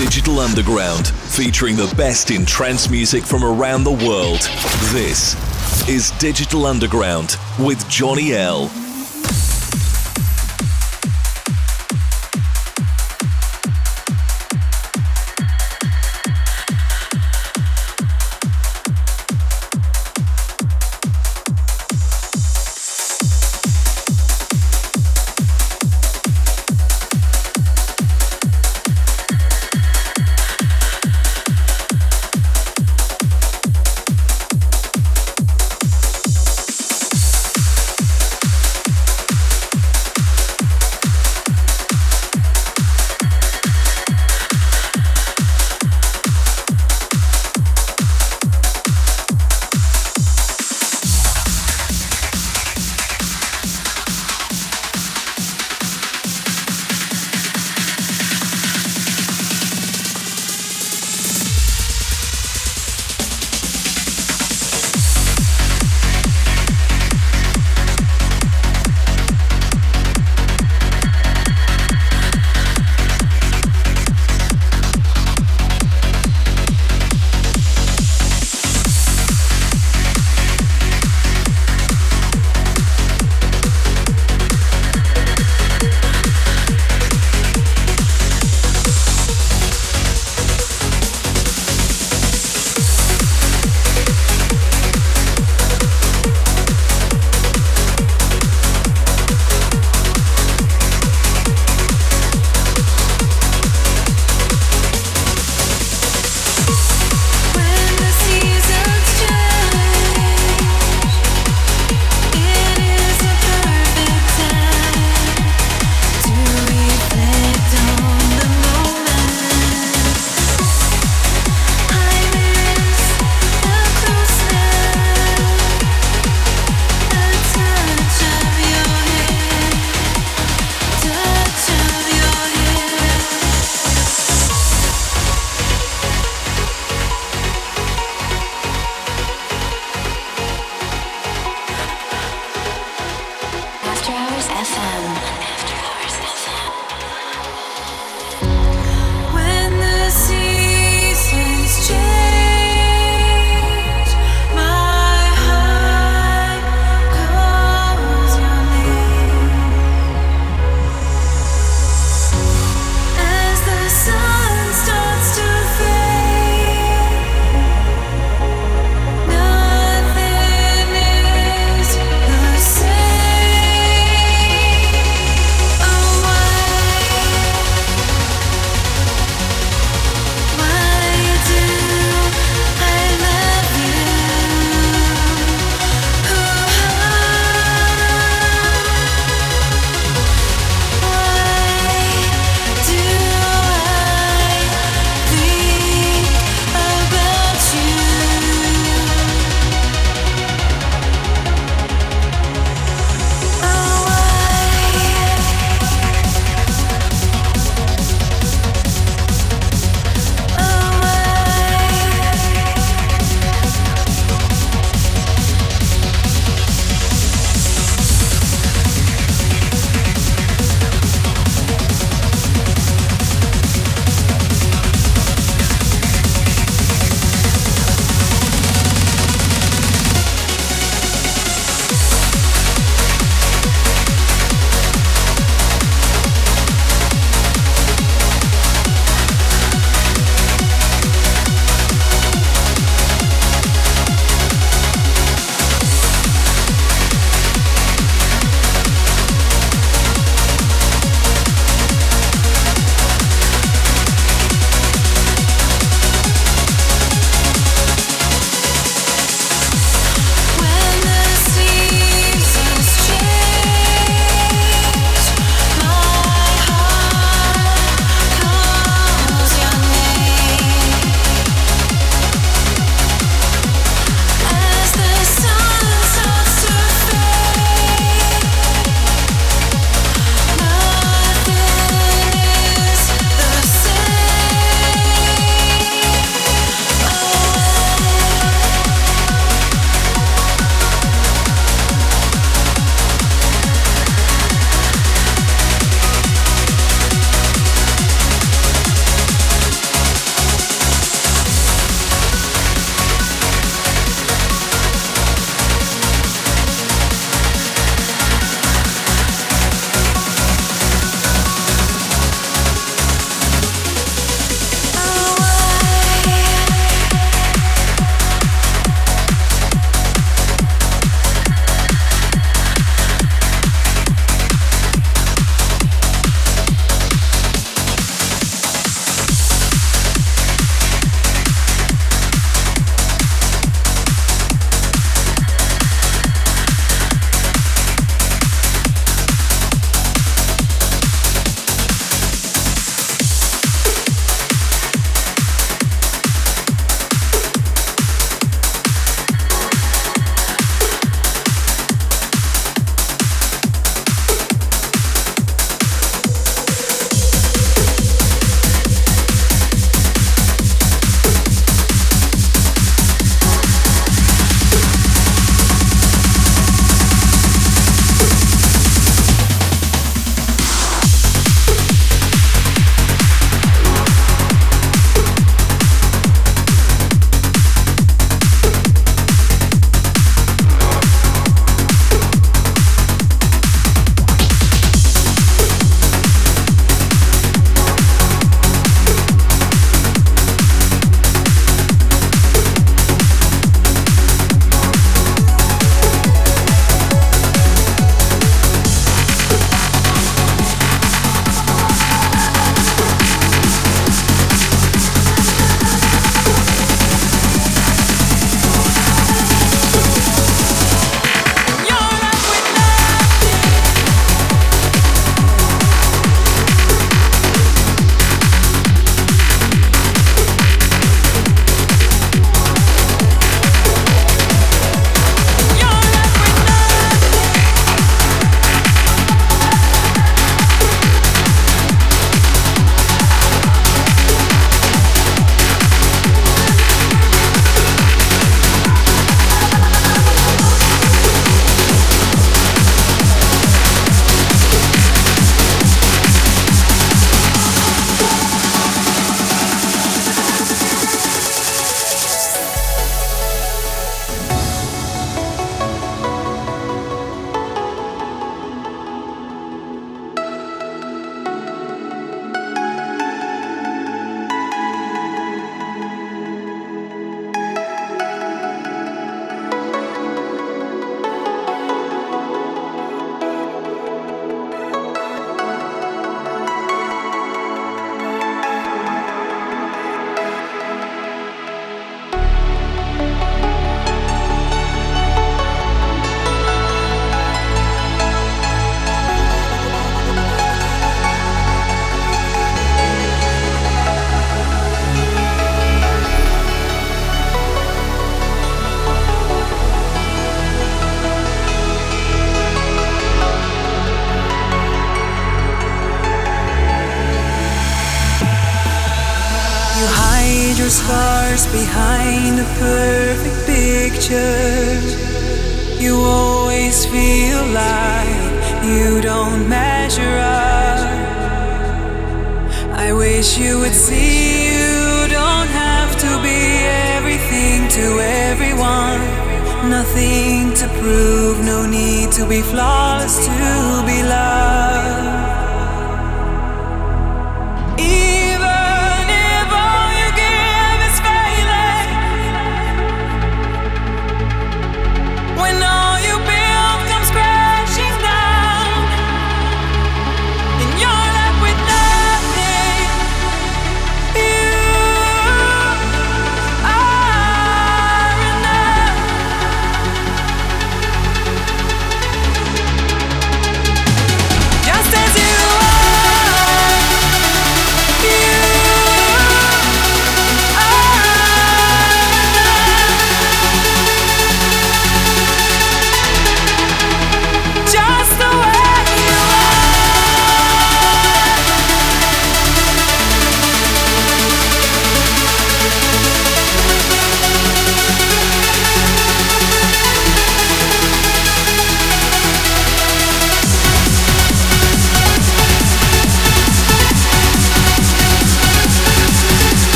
Digital Underground, featuring the best in trance music from around the world. This is Digital Underground with Johnny L.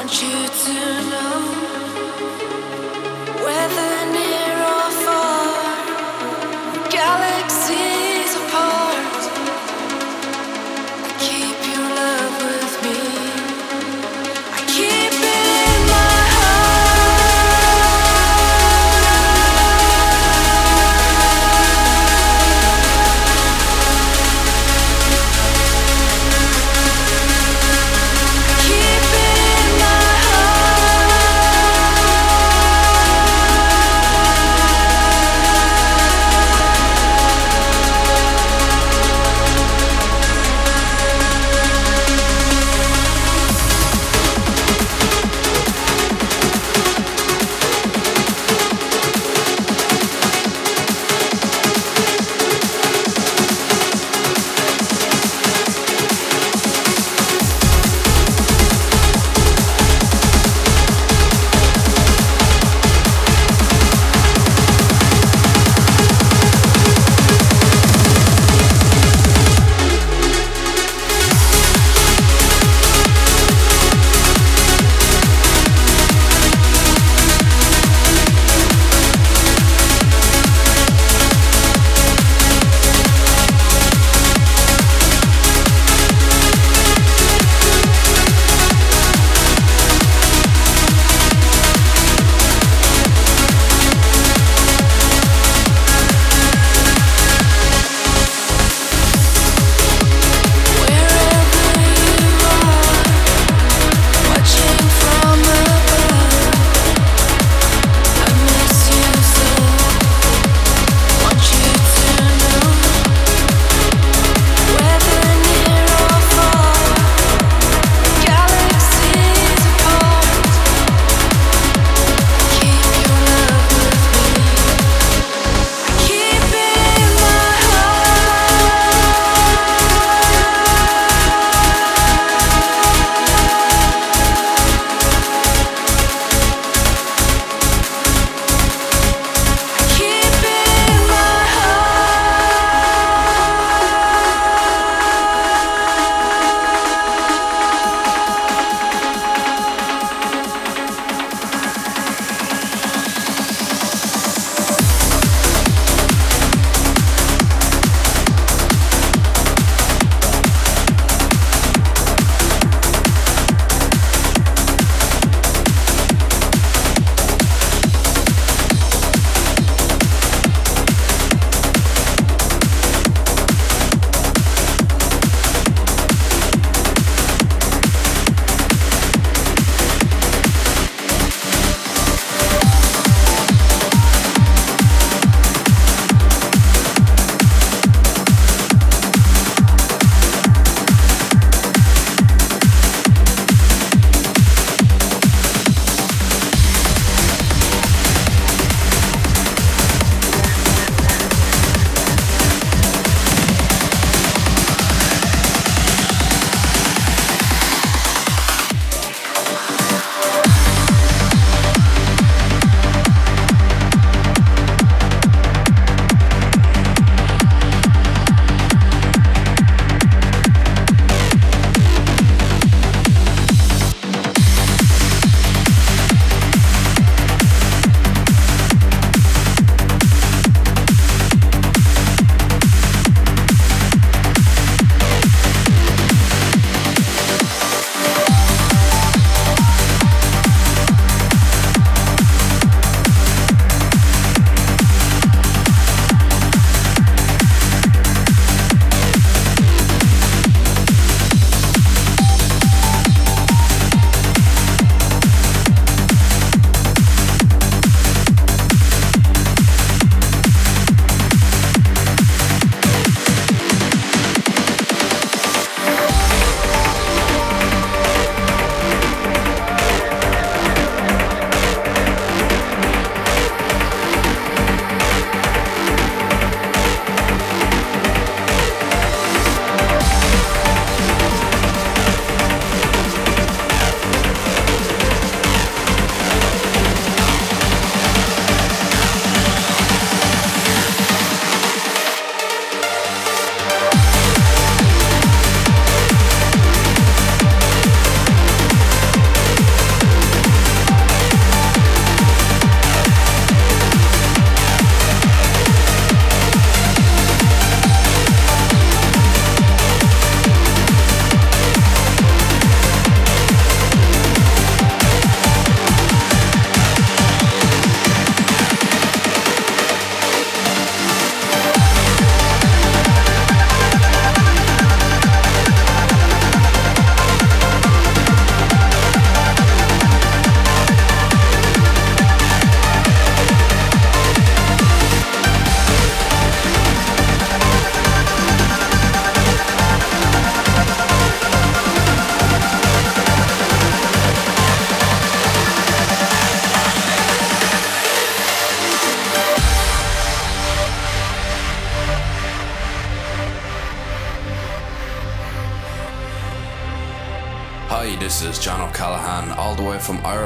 want you to know. From Ireland.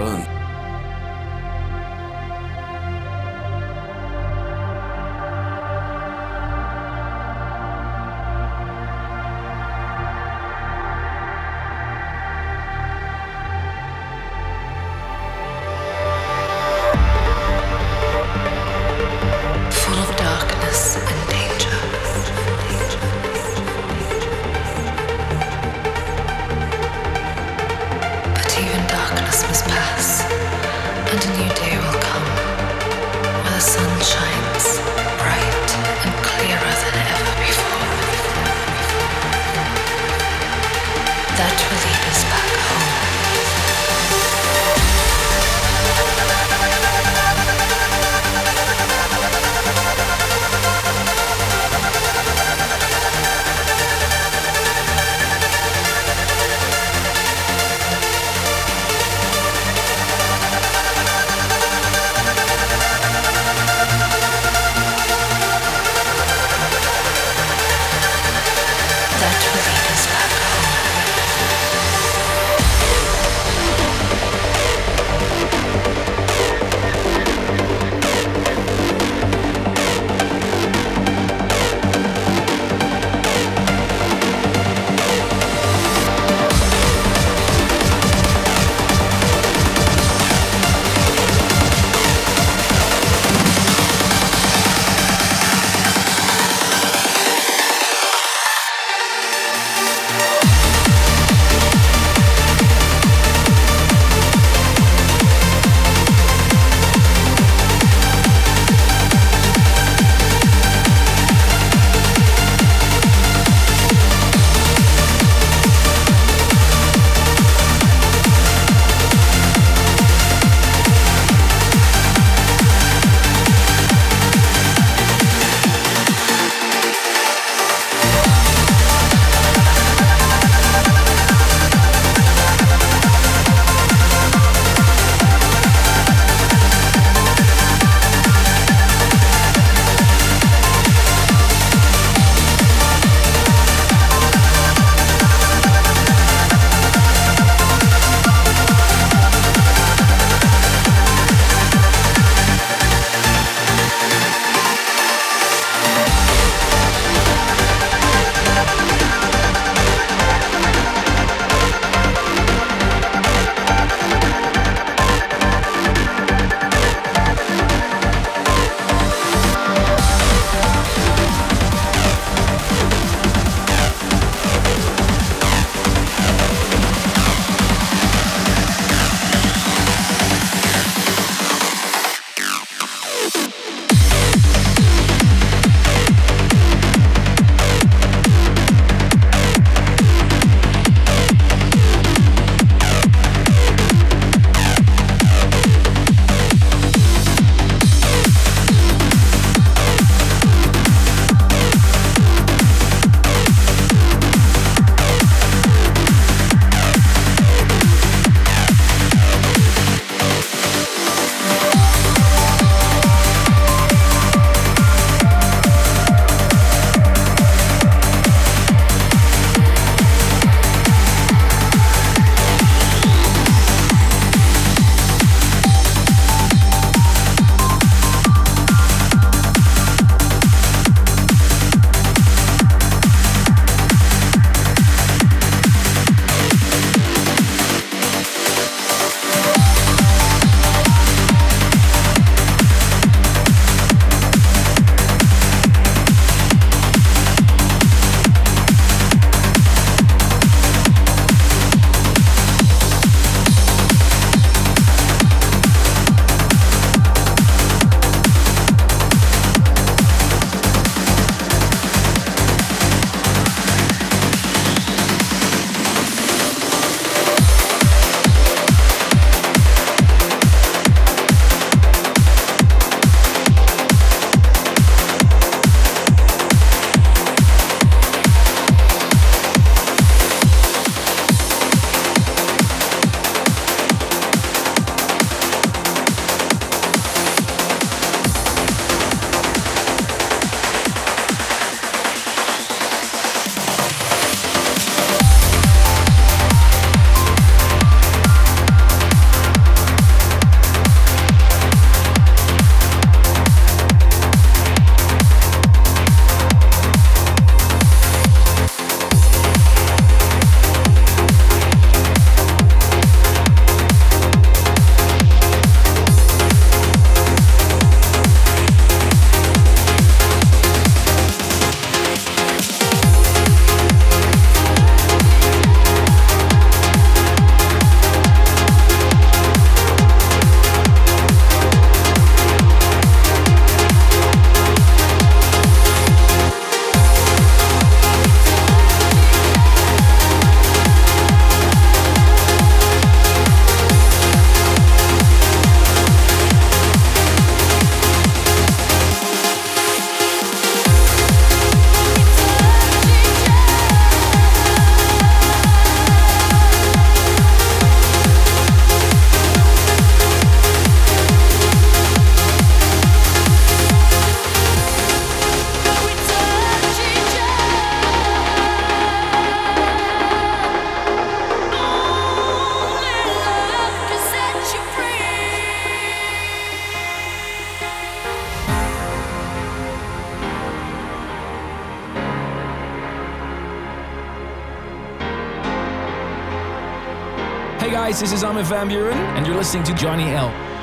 Armin van Buuren, and you're listening to Johnny L.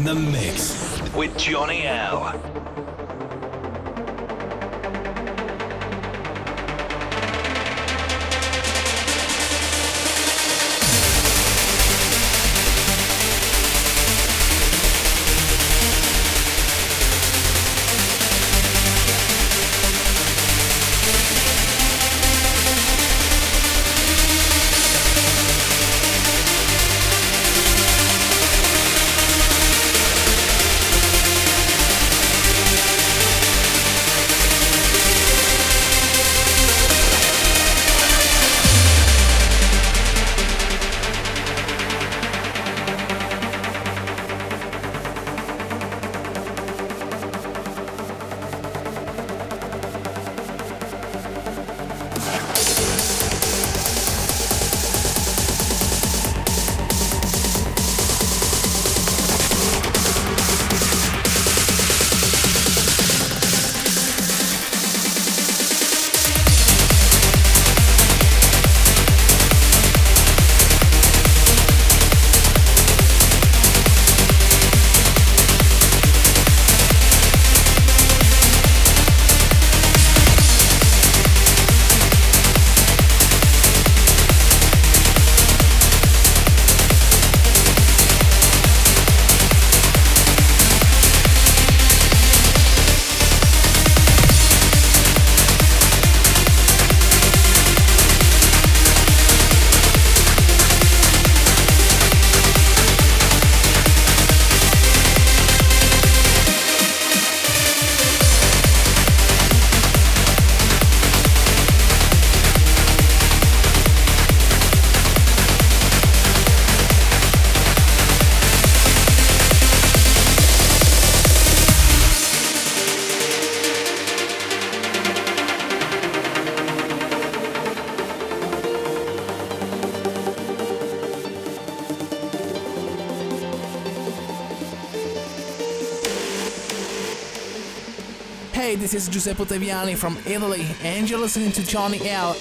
in the mix with Johnny L. this is Giuseppe Ottaviani from Italy, and you're listening to Johnny L.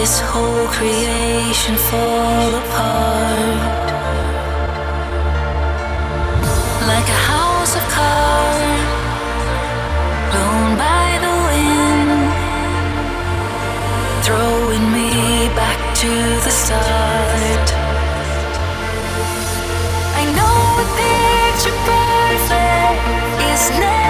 this whole creation fall apart. Like a house of cards blown by the wind throwing me back to the start. I know a picture perfect is never